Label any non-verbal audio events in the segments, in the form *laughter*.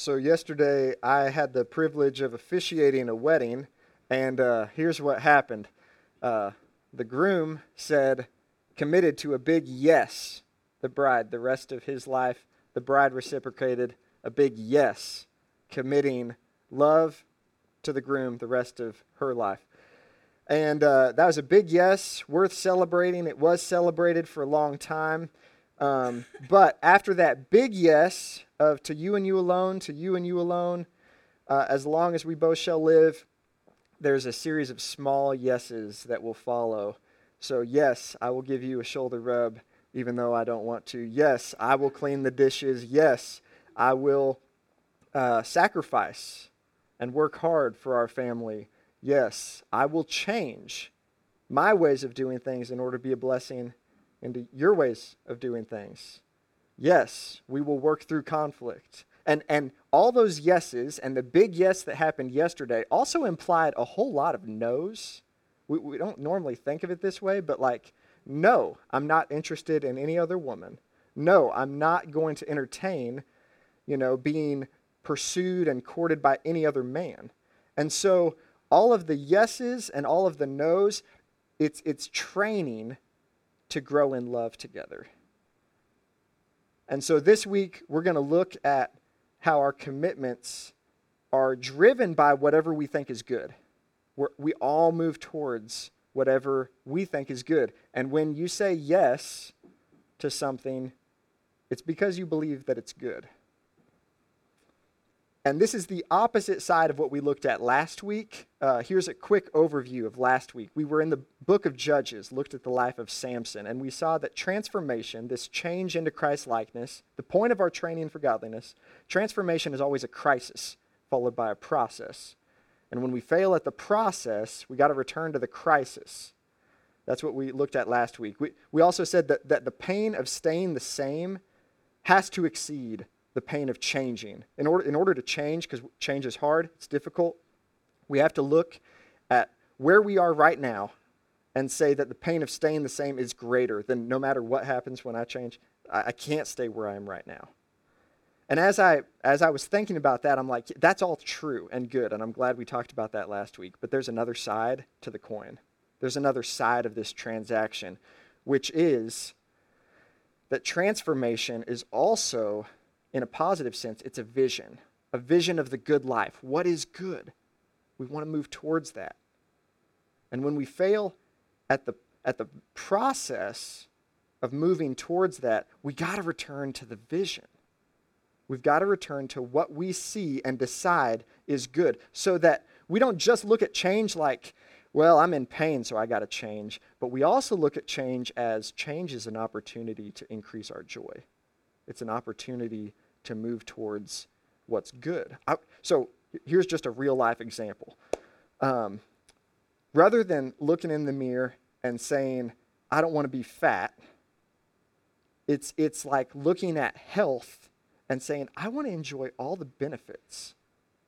So, yesterday I had the privilege of officiating a wedding, and uh, here's what happened. Uh, the groom said, committed to a big yes, the bride, the rest of his life. The bride reciprocated a big yes, committing love to the groom the rest of her life. And uh, that was a big yes, worth celebrating. It was celebrated for a long time. Um, but after that big yes of to you and you alone, to you and you alone, uh, as long as we both shall live, there's a series of small yeses that will follow. So, yes, I will give you a shoulder rub, even though I don't want to. Yes, I will clean the dishes. Yes, I will uh, sacrifice and work hard for our family. Yes, I will change my ways of doing things in order to be a blessing into your ways of doing things. Yes, we will work through conflict. And, and all those yeses and the big yes that happened yesterday also implied a whole lot of no's. We, we don't normally think of it this way, but like, no, I'm not interested in any other woman. No, I'm not going to entertain, you know, being pursued and courted by any other man. And so all of the yeses and all of the no's, it's, it's training to grow in love together. And so this week, we're going to look at how our commitments are driven by whatever we think is good. We're, we all move towards whatever we think is good. And when you say yes to something, it's because you believe that it's good. And this is the opposite side of what we looked at last week. Uh, here's a quick overview of last week. We were in the book of Judges, looked at the life of Samson, and we saw that transformation, this change into Christ likeness, the point of our training for godliness, transformation is always a crisis followed by a process. And when we fail at the process, we got to return to the crisis. That's what we looked at last week. We, we also said that, that the pain of staying the same has to exceed the pain of changing. In order, in order to change, because change is hard, it's difficult, we have to look at where we are right now and say that the pain of staying the same is greater than no matter what happens when I change, I, I can't stay where I am right now. And as I as I was thinking about that, I'm like, that's all true and good, and I'm glad we talked about that last week. But there's another side to the coin. There's another side of this transaction, which is that transformation is also in a positive sense, it's a vision, a vision of the good life. What is good? We want to move towards that. And when we fail at the, at the process of moving towards that, we got to return to the vision. We've got to return to what we see and decide is good so that we don't just look at change like, well, I'm in pain, so I got to change. But we also look at change as change is an opportunity to increase our joy. It's an opportunity to move towards what's good. I, so here's just a real life example. Um, rather than looking in the mirror and saying, I don't want to be fat, it's, it's like looking at health and saying, I want to enjoy all the benefits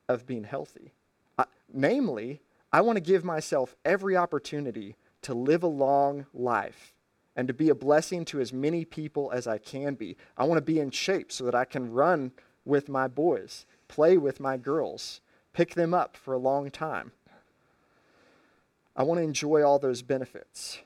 of being healthy. I, namely, I want to give myself every opportunity to live a long life and to be a blessing to as many people as I can be. I want to be in shape so that I can run with my boys, play with my girls, pick them up for a long time. I want to enjoy all those benefits.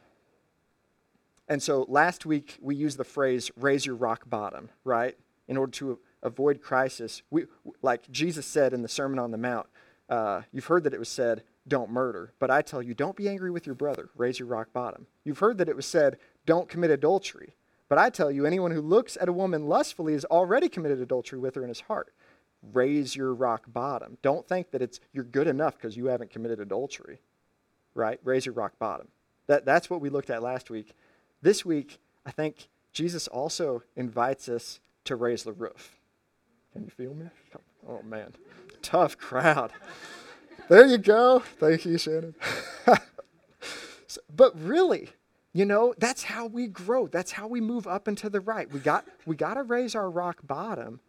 And so last week we used the phrase raise your rock bottom, right? In order to avoid crisis. We, like Jesus said in the Sermon on the Mount, uh, you've heard that it was said, don't murder. But I tell you, don't be angry with your brother. Raise your rock bottom. You've heard that it was said, don't commit adultery. But I tell you, anyone who looks at a woman lustfully has already committed adultery with her in his heart. Raise your rock bottom. Don't think that it's you're good enough because you haven't committed adultery. Right? Raise your rock bottom. That, that's what we looked at last week. This week, I think Jesus also invites us to raise the roof. Can you feel me? Oh man, tough crowd. There you go. Thank you, Shannon. so, *laughs* but really, you know, that's how we grow. That's how we move up and to the right. We got we got to raise our rock bottom,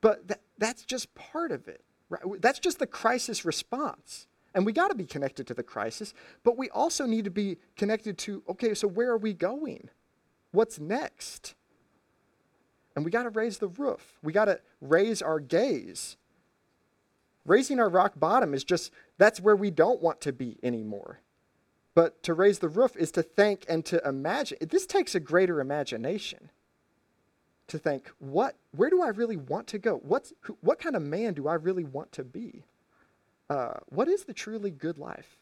but that, that's just part of it. Right? That's just the crisis response. And we got to be connected to the crisis, but we also need to be connected to okay, so where are we going? What's next? And we got to raise the roof. We got to raise our gaze raising our rock bottom is just that's where we don't want to be anymore. But to raise the roof is to think and to imagine. This takes a greater imagination to think, what, where do I really want to go? What's, who, what kind of man do I really want to be? Uh, what is the truly good life?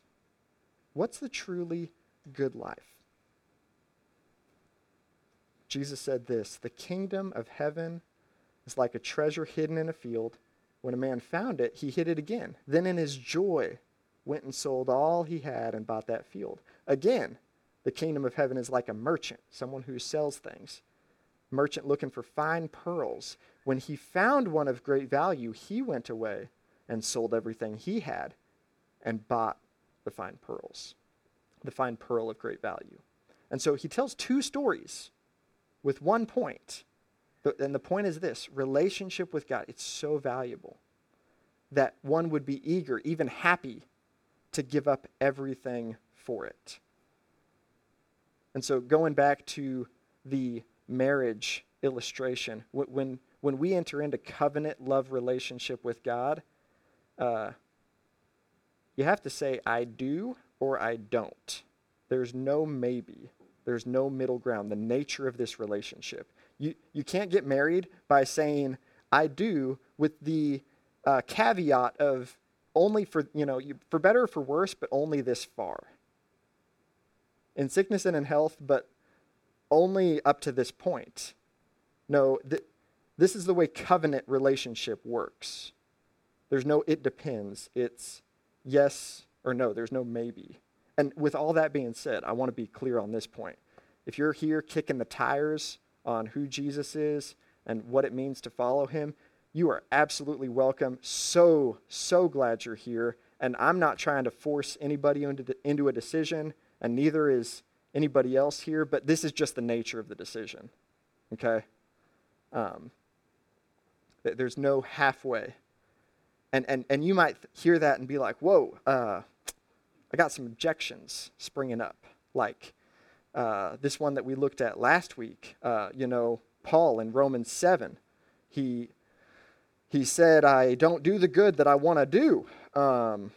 What's the truly good life? Jesus said this The kingdom of heaven is like a treasure hidden in a field. When a man found it, he hid it again. Then, in his joy, went and sold all he had and bought that field. Again, the kingdom of heaven is like a merchant, someone who sells things. Merchant looking for fine pearls. When he found one of great value, he went away and sold everything he had and bought the fine pearls, the fine pearl of great value. And so he tells two stories with one point. And the point is this relationship with God, it's so valuable that one would be eager, even happy, to give up everything for it. And so, going back to the marriage illustration, when, when we enter into covenant love relationship with God, uh, you have to say, I do or I don't. There's no maybe. There's no middle ground. The nature of this relationship. You, you can't get married by saying, I do, with the uh, caveat of only for, you know, you, for better or for worse, but only this far. In sickness and in health, but only up to this point. No, th- this is the way covenant relationship works. There's no it depends. It's yes or no. There's no maybe. And with all that being said, I want to be clear on this point. If you're here kicking the tires on who Jesus is and what it means to follow him, you are absolutely welcome. So, so glad you're here. And I'm not trying to force anybody into, into a decision, and neither is anybody else here, but this is just the nature of the decision. Okay? Um, there's no halfway. And, and, and you might hear that and be like, whoa, uh, I got some objections springing up. Like uh, this one that we looked at last week, uh, you know, Paul in Romans 7. He, he said, I don't do the good that I want to do. Um,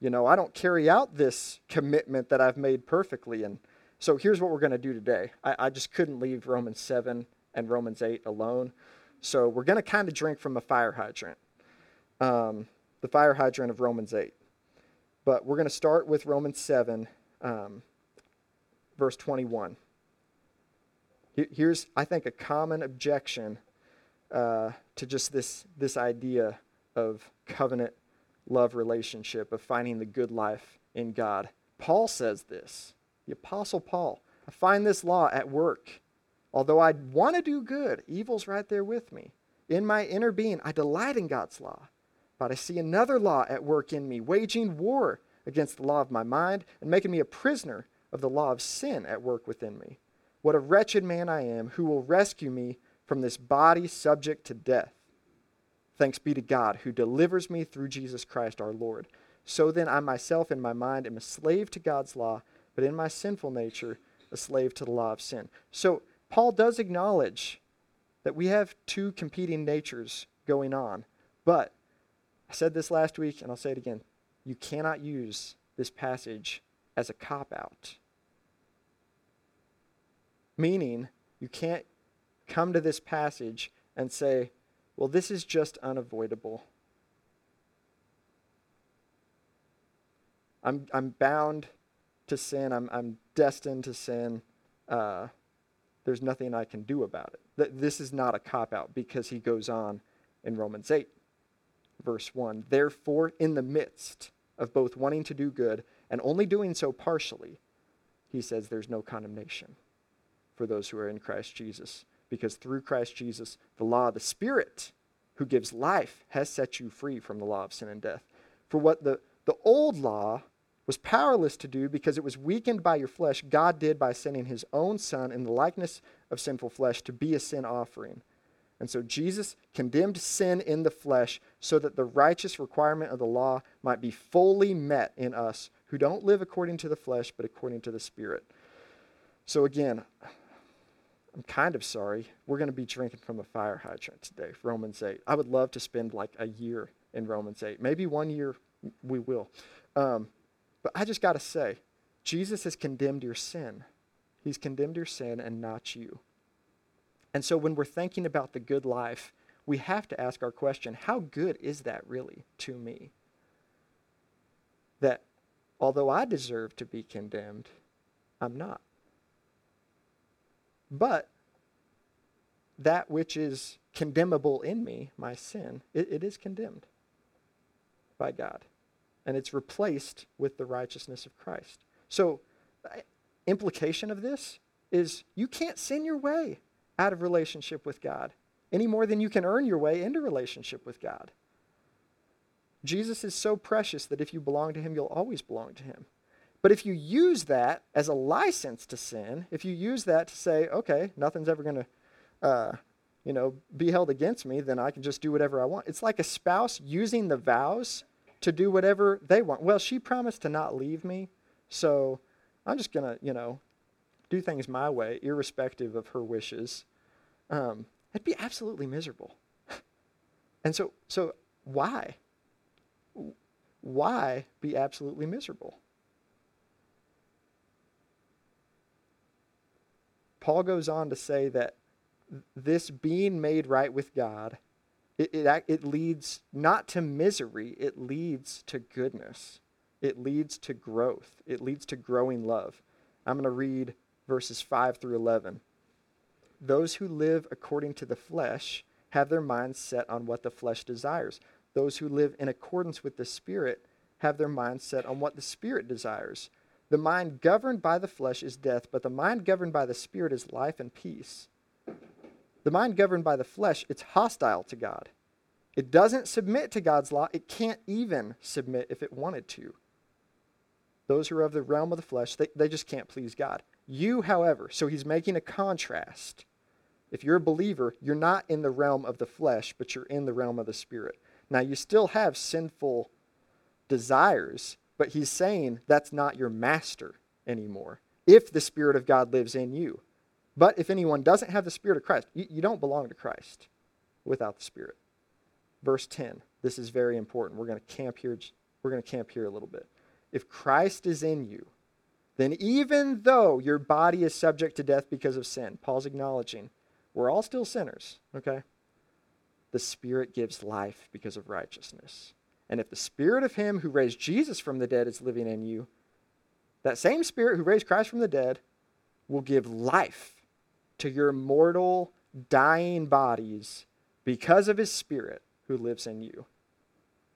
you know, I don't carry out this commitment that I've made perfectly. And so here's what we're going to do today. I, I just couldn't leave Romans 7 and Romans 8 alone. So we're going to kind of drink from a fire hydrant, um, the fire hydrant of Romans 8. But we're going to start with Romans 7, um, verse 21. Here's, I think, a common objection uh, to just this, this idea of covenant love relationship, of finding the good life in God. Paul says this, the Apostle Paul. I find this law at work. Although I want to do good, evil's right there with me. In my inner being, I delight in God's law. But I see another law at work in me, waging war against the law of my mind and making me a prisoner of the law of sin at work within me. What a wretched man I am, who will rescue me from this body subject to death? Thanks be to God, who delivers me through Jesus Christ our Lord. So then, I myself in my mind am a slave to God's law, but in my sinful nature, a slave to the law of sin. So, Paul does acknowledge that we have two competing natures going on. But I said this last week, and I'll say it again you cannot use this passage as a cop out. Meaning, you can't come to this passage and say, well, this is just unavoidable. I'm, I'm bound to sin. I'm, I'm destined to sin. Uh, there's nothing I can do about it. This is not a cop out because he goes on in Romans 8, verse 1. Therefore, in the midst of both wanting to do good and only doing so partially, he says there's no condemnation for those who are in Christ Jesus. Because through Christ Jesus, the law of the Spirit who gives life has set you free from the law of sin and death. For what the, the old law was powerless to do because it was weakened by your flesh, God did by sending his own Son in the likeness of sinful flesh to be a sin offering. And so Jesus condemned sin in the flesh so that the righteous requirement of the law might be fully met in us who don't live according to the flesh, but according to the Spirit. So again, I'm kind of sorry. We're going to be drinking from a fire hydrant today, Romans 8. I would love to spend like a year in Romans 8. Maybe one year we will. Um, but I just got to say, Jesus has condemned your sin. He's condemned your sin and not you. And so when we're thinking about the good life, we have to ask our question how good is that really to me? That although I deserve to be condemned, I'm not. But that which is condemnable in me, my sin, it, it is condemned by God. And it's replaced with the righteousness of Christ. So, the implication of this is you can't sin your way out of relationship with God any more than you can earn your way into relationship with God. Jesus is so precious that if you belong to him, you'll always belong to him. But if you use that as a license to sin, if you use that to say, okay, nothing's ever going to, uh, you know, be held against me, then I can just do whatever I want. It's like a spouse using the vows to do whatever they want. Well, she promised to not leave me, so I'm just going to, you know, do things my way, irrespective of her wishes. Um, I'd be absolutely miserable. *laughs* and so, so why? Why be absolutely miserable? Paul goes on to say that this being made right with God, it, it, it leads not to misery, it leads to goodness. It leads to growth. It leads to growing love. I'm going to read verses 5 through 11. Those who live according to the flesh have their minds set on what the flesh desires. Those who live in accordance with the Spirit have their minds set on what the Spirit desires. The mind governed by the flesh is death, but the mind governed by the Spirit is life and peace. The mind governed by the flesh, it's hostile to God. It doesn't submit to God's law. It can't even submit if it wanted to. Those who are of the realm of the flesh, they, they just can't please God. You, however, so he's making a contrast. If you're a believer, you're not in the realm of the flesh, but you're in the realm of the spirit. Now, you still have sinful desires, but he's saying that's not your master anymore if the Spirit of God lives in you. But if anyone doesn't have the Spirit of Christ, you, you don't belong to Christ without the Spirit. Verse 10. This is very important. We're going to camp here. We're going to camp here a little bit. If Christ is in you, then even though your body is subject to death because of sin, Paul's acknowledging we're all still sinners, okay? The Spirit gives life because of righteousness. And if the Spirit of Him who raised Jesus from the dead is living in you, that same Spirit who raised Christ from the dead will give life to your mortal, dying bodies because of His Spirit who lives in you.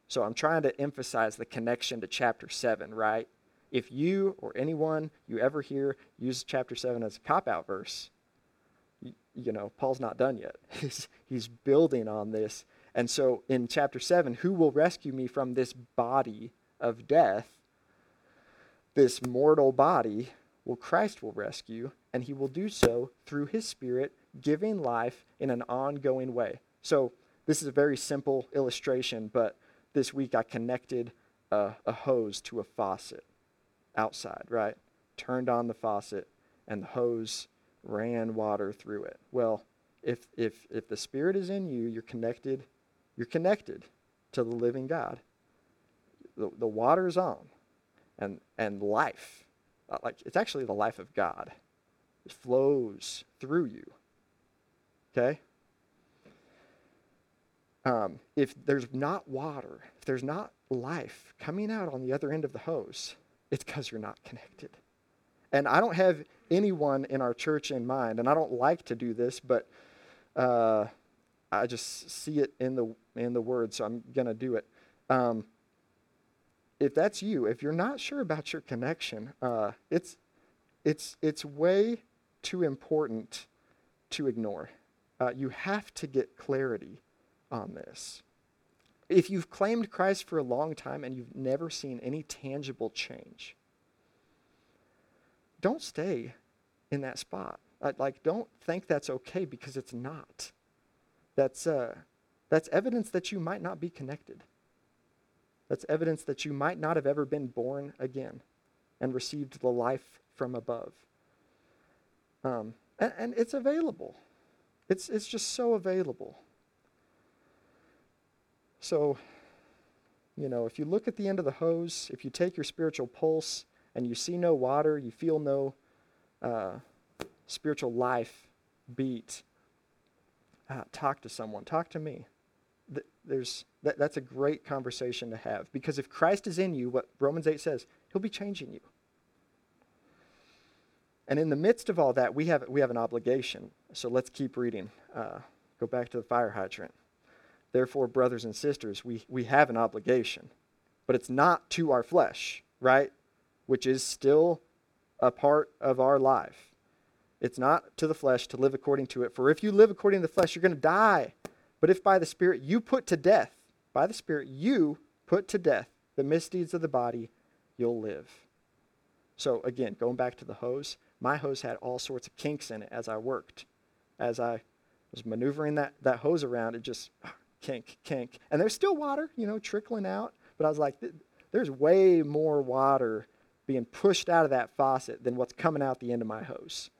So I'm trying to emphasize the connection to chapter 7, right? If you or anyone you ever hear use chapter 7 as a cop out verse, you, you know, Paul's not done yet. *laughs* He's, he's building on this. And so in chapter 7, who will rescue me from this body of death? This mortal body, well, Christ will rescue, and he will do so through his Spirit, giving life in an ongoing way. So this is a very simple illustration, but this week I connected a, a hose to a faucet outside, right? Turned on the faucet, and the hose ran water through it. Well, if, if, if the Spirit is in you, you're connected, you're connected to the living God. The, the water is on, and, and life, uh, like it's actually the life of God, it flows through you. Okay? Um, if there's not water, if there's not life coming out on the other end of the hose, it's because you're not connected. And I don't have anyone in our church in mind, and I don't like to do this, but uh, I just see it in the in the word, so I'm gonna do it. Um, if that's you, if you're not sure about your connection, uh, it's it's it's way too important to ignore. Uh, you have to get clarity on this. If you've claimed Christ for a long time and you've never seen any tangible change, don't stay in that spot. Like, don't think that's okay because it's not. That's, uh, that's evidence that you might not be connected. That's evidence that you might not have ever been born again and received the life from above. Um, And, and it's available. It's, it's just so available. So, you know, if you look at the end of the hose, if you take your spiritual pulse and you see no water, you feel no uh, spiritual life beat, uh, talk to someone. Talk to me. There's, that, that's a great conversation to have because if Christ is in you, what Romans 8 says, he'll be changing you. And in the midst of all that, we have, we have an obligation. So let's keep reading. Uh, go back to the fire hydrant. Therefore, brothers and sisters, we, we have an obligation, but it's not to our flesh, right? Which is still a part of our life. It's not to the flesh to live according to it. For if you live according to the flesh, you're going to die. But if by the Spirit you put to death, by the Spirit you put to death the misdeeds of the body, you'll live. So again, going back to the hose, my hose had all sorts of kinks in it as I worked. As I was maneuvering that, that hose around, it just kink, kink. And there's still water, you know, trickling out. But I was like, there's way more water being pushed out of that faucet than what's coming out the end of my hose.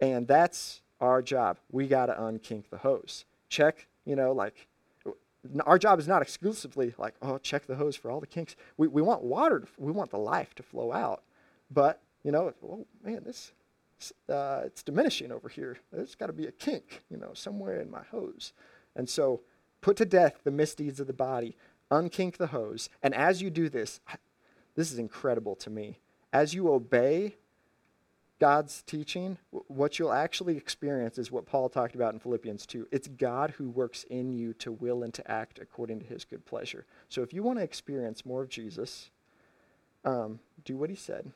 And that's our job. We got to unkink the hose. Check, you know, like our job is not exclusively like, oh, check the hose for all the kinks. We, we want water, to, we want the life to flow out. But, you know, oh man, this, uh, it's diminishing over here. There's got to be a kink, you know, somewhere in my hose. And so put to death the misdeeds of the body, unkink the hose. And as you do this, this is incredible to me. As you obey God's teaching, what you'll actually experience is what Paul talked about in Philippians 2. It's God who works in you to will and to act according to his good pleasure. So if you want to experience more of Jesus, um, do what he said.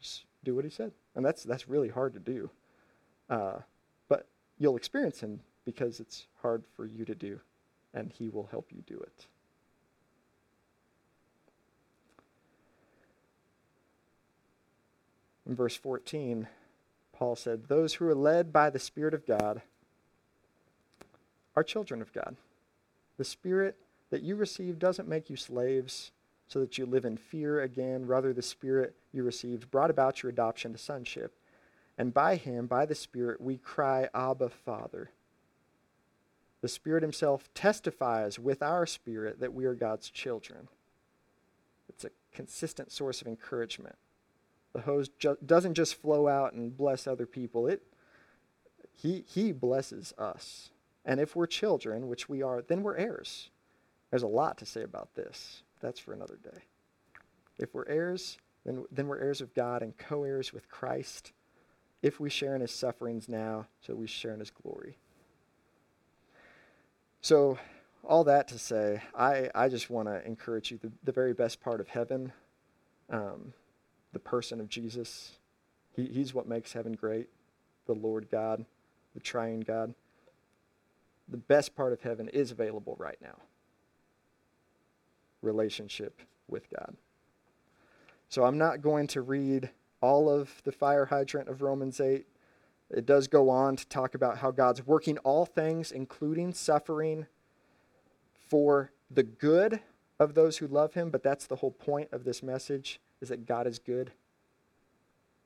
Just do what he said. And that's, that's really hard to do. Uh, but you'll experience him because it's hard for you to do, and he will help you do it. In verse 14, Paul said, Those who are led by the Spirit of God are children of God. The Spirit that you receive doesn't make you slaves so that you live in fear again. Rather, the Spirit you received brought about your adoption to sonship. And by Him, by the Spirit, we cry, Abba, Father. The Spirit Himself testifies with our spirit that we are God's children. It's a consistent source of encouragement. The hose ju- doesn't just flow out and bless other people. It he he blesses us. And if we're children, which we are, then we're heirs. There's a lot to say about this. That's for another day. If we're heirs, then, then we're heirs of God and co heirs with Christ. If we share in his sufferings now, so we share in his glory. So, all that to say, I, I just want to encourage you the, the very best part of heaven. Um, the person of Jesus. He, he's what makes heaven great, the Lord God, the triune God. The best part of heaven is available right now relationship with God. So I'm not going to read all of the fire hydrant of Romans 8. It does go on to talk about how God's working all things, including suffering, for the good of those who love him, but that's the whole point of this message is that God is good.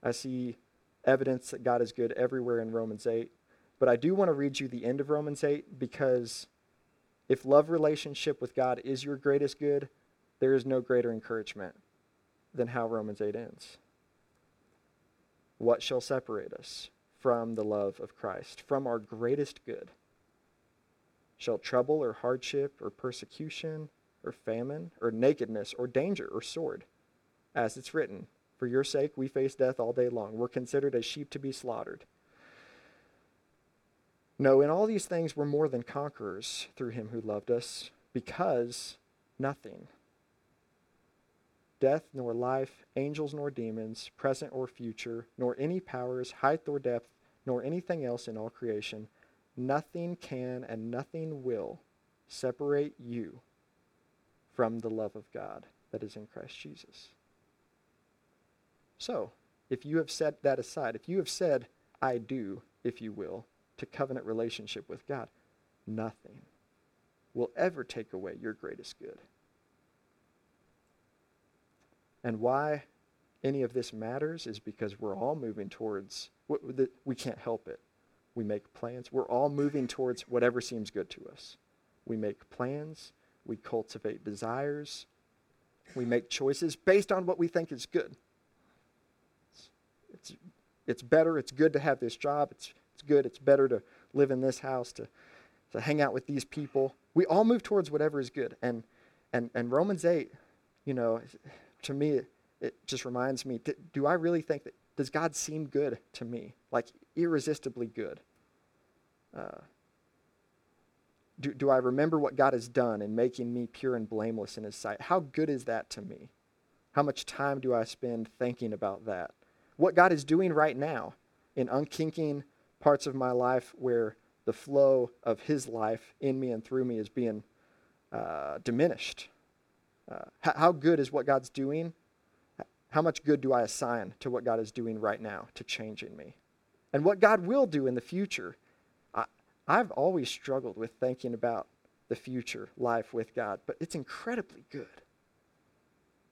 I see evidence that God is good everywhere in Romans 8. But I do want to read you the end of Romans 8 because if love relationship with God is your greatest good, there is no greater encouragement than how Romans 8 ends. What shall separate us from the love of Christ, from our greatest good? Shall trouble or hardship or persecution or famine or nakedness or danger or sword? As it's written, For your sake we face death all day long. We're considered as sheep to be slaughtered. No, in all these things we're more than conquerors through him who loved us, because nothing, death nor life, angels nor demons, present or future, nor any powers, height or depth, nor anything else in all creation, nothing can and nothing will separate you from the love of God that is in Christ Jesus. So, if you have set that aside, if you have said, I do, if you will, to covenant relationship with God, nothing will ever take away your greatest good. And why any of this matters is because we're all moving towards, we can't help it. We make plans. We're all moving towards whatever seems good to us. We make plans. We cultivate desires. We make choices based on what we think is good. It's, it's, better, it's good to have this job. It's, it's good, it's better to live in this house, to, to hang out with these people. We all move towards whatever is good. And, and, and Romans 8, you know, to me, it, it just reminds me do, do I really think that, does God seem good to me? Like irresistibly good? Uh, do, do I remember what God has done in making me pure and blameless in His sight? How good is that to me? How much time do I spend thinking about that? What God is doing right now in unkinking parts of my life where the flow of His life in me and through me is being uh, diminished. Uh, how, good is what God's doing? How much good do I assign to what God is doing right now to changing me? And what God will do in the future I've always struggled with thinking about the future life with God, but it's incredibly good.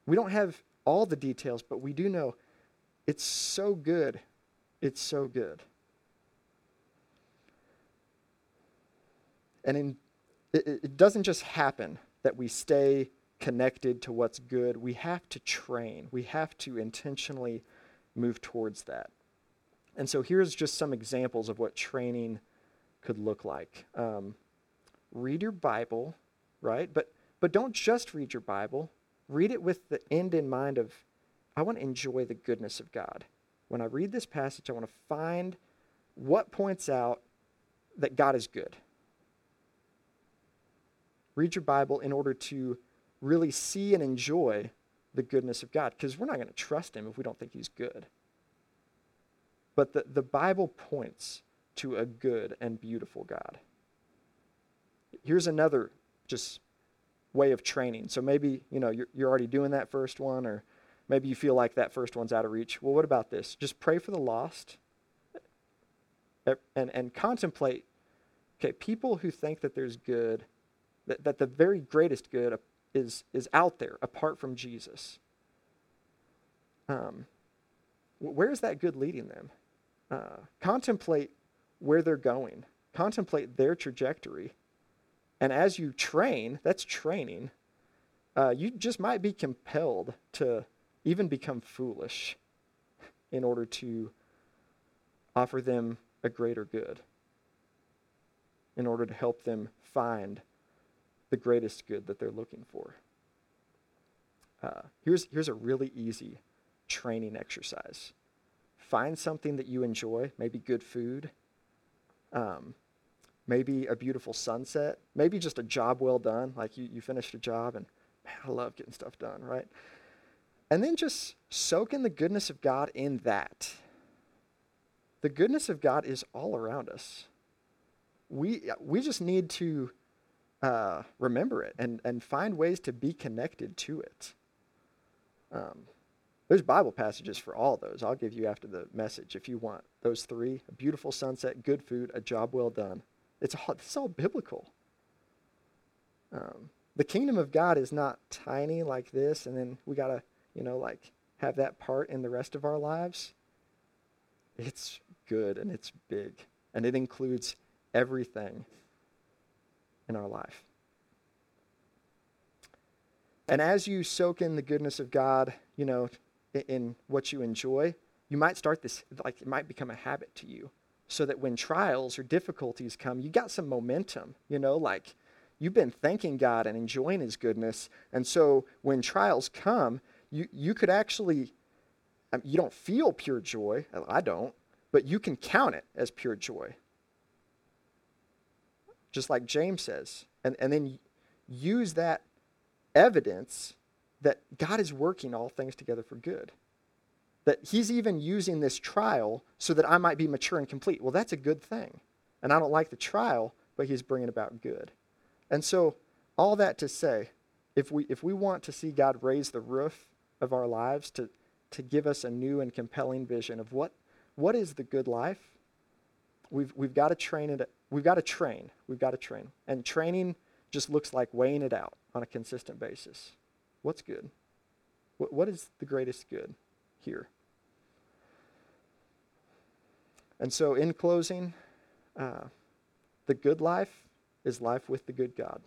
We don't have all the details, but we do know it's so good. It's so good. And in, it, it doesn't just happen that we stay connected to what's good. We have to train, we have to intentionally move towards that. And so here's just some examples of what training could look like. Um, read your Bible, right? But but don't just read your Bible. Read it with the end in mind of I want to enjoy the goodness of God. When I read this passage, I want to find what points out that God is good. Read your Bible in order to really see and enjoy the goodness of God because we're not going to trust him if we don't think he's good. But the, the Bible points to a good and beautiful God. Here's another just way of training. So maybe, you know, you're, you're already doing that first one, or maybe you feel like that first one's out of reach. Well, what about this? Just pray for the lost and, and contemplate, okay, people who think that there's good, that, that the very greatest good is, is out there apart from Jesus. Um, where is that good leading them? Uh, contemplate where they're going, contemplate their trajectory. And as you train, that's training, uh, you just might be compelled to even become foolish in order to offer them a greater good, in order to help them find the greatest good that they're looking for. Uh, here's, here's a really easy training exercise. Find something that you enjoy, maybe good food, um, maybe a beautiful sunset, maybe just a job well done, like you, you finished a job and man, I love getting stuff done, right? And then just soak in the goodness of God in that. The goodness of God is all around us. We, we just need to uh, remember it and, and find ways to be connected to it. Um, there's Bible passages for all those. I'll give you after the message if you want. Those three a beautiful sunset, good food, a job well done. It's all, it's all biblical. Um, the kingdom of God is not tiny like this, and then we got to, you know, like have that part in the rest of our lives. It's good and it's big, and it includes everything in our life. And as you soak in the goodness of God, you know, in what you enjoy, you might start this, like it might become a habit to you. So that when trials or difficulties come, you got some momentum, you know, like you've been thanking God and enjoying His goodness. And so when trials come, you, you could actually, mean, you don't feel pure joy. I don't, but you can count it as pure joy. Just like James says. And, and then use that evidence that God is working all things together for good. That He's even using this trial so that I might be mature and complete. Well, that's a good thing. And I don't like the trial, but He's bringing about good. And so, all that to say, if we, if we want to see God raise the roof of our lives to, to give us a new and compelling vision of what, what is the good life, we've, we've got to train it. We've got to train. We've got to train. And training just looks like weighing it out on a consistent basis. What's good? What, what is the greatest good here? And so, in closing, uh, the good life is life with the good God.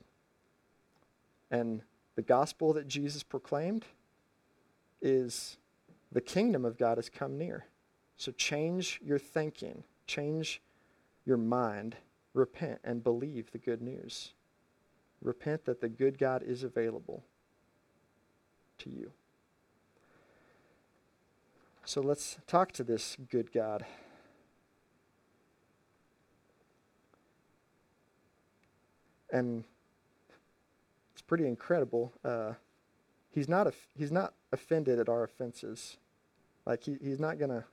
And the gospel that Jesus proclaimed is the kingdom of God has come near. So change your thinking, change your mind, repent, and believe the good news. Repent that the good God is available to you. So let's talk to this good God. And it's pretty incredible. Uh, he's not he's not offended at our offenses. Like he, he's not gonna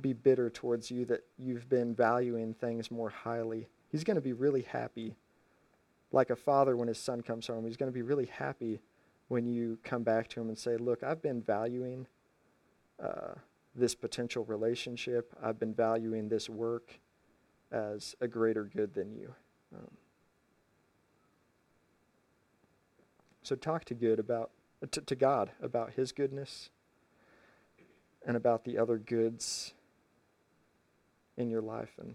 be bitter towards you that you've been valuing things more highly. He's gonna be really happy, like a father when his son comes home. He's gonna be really happy when you come back to him and say, "Look, I've been valuing uh, this potential relationship. I've been valuing this work as a greater good than you." Um, So talk to good about to, to God about his goodness and about the other goods in your life and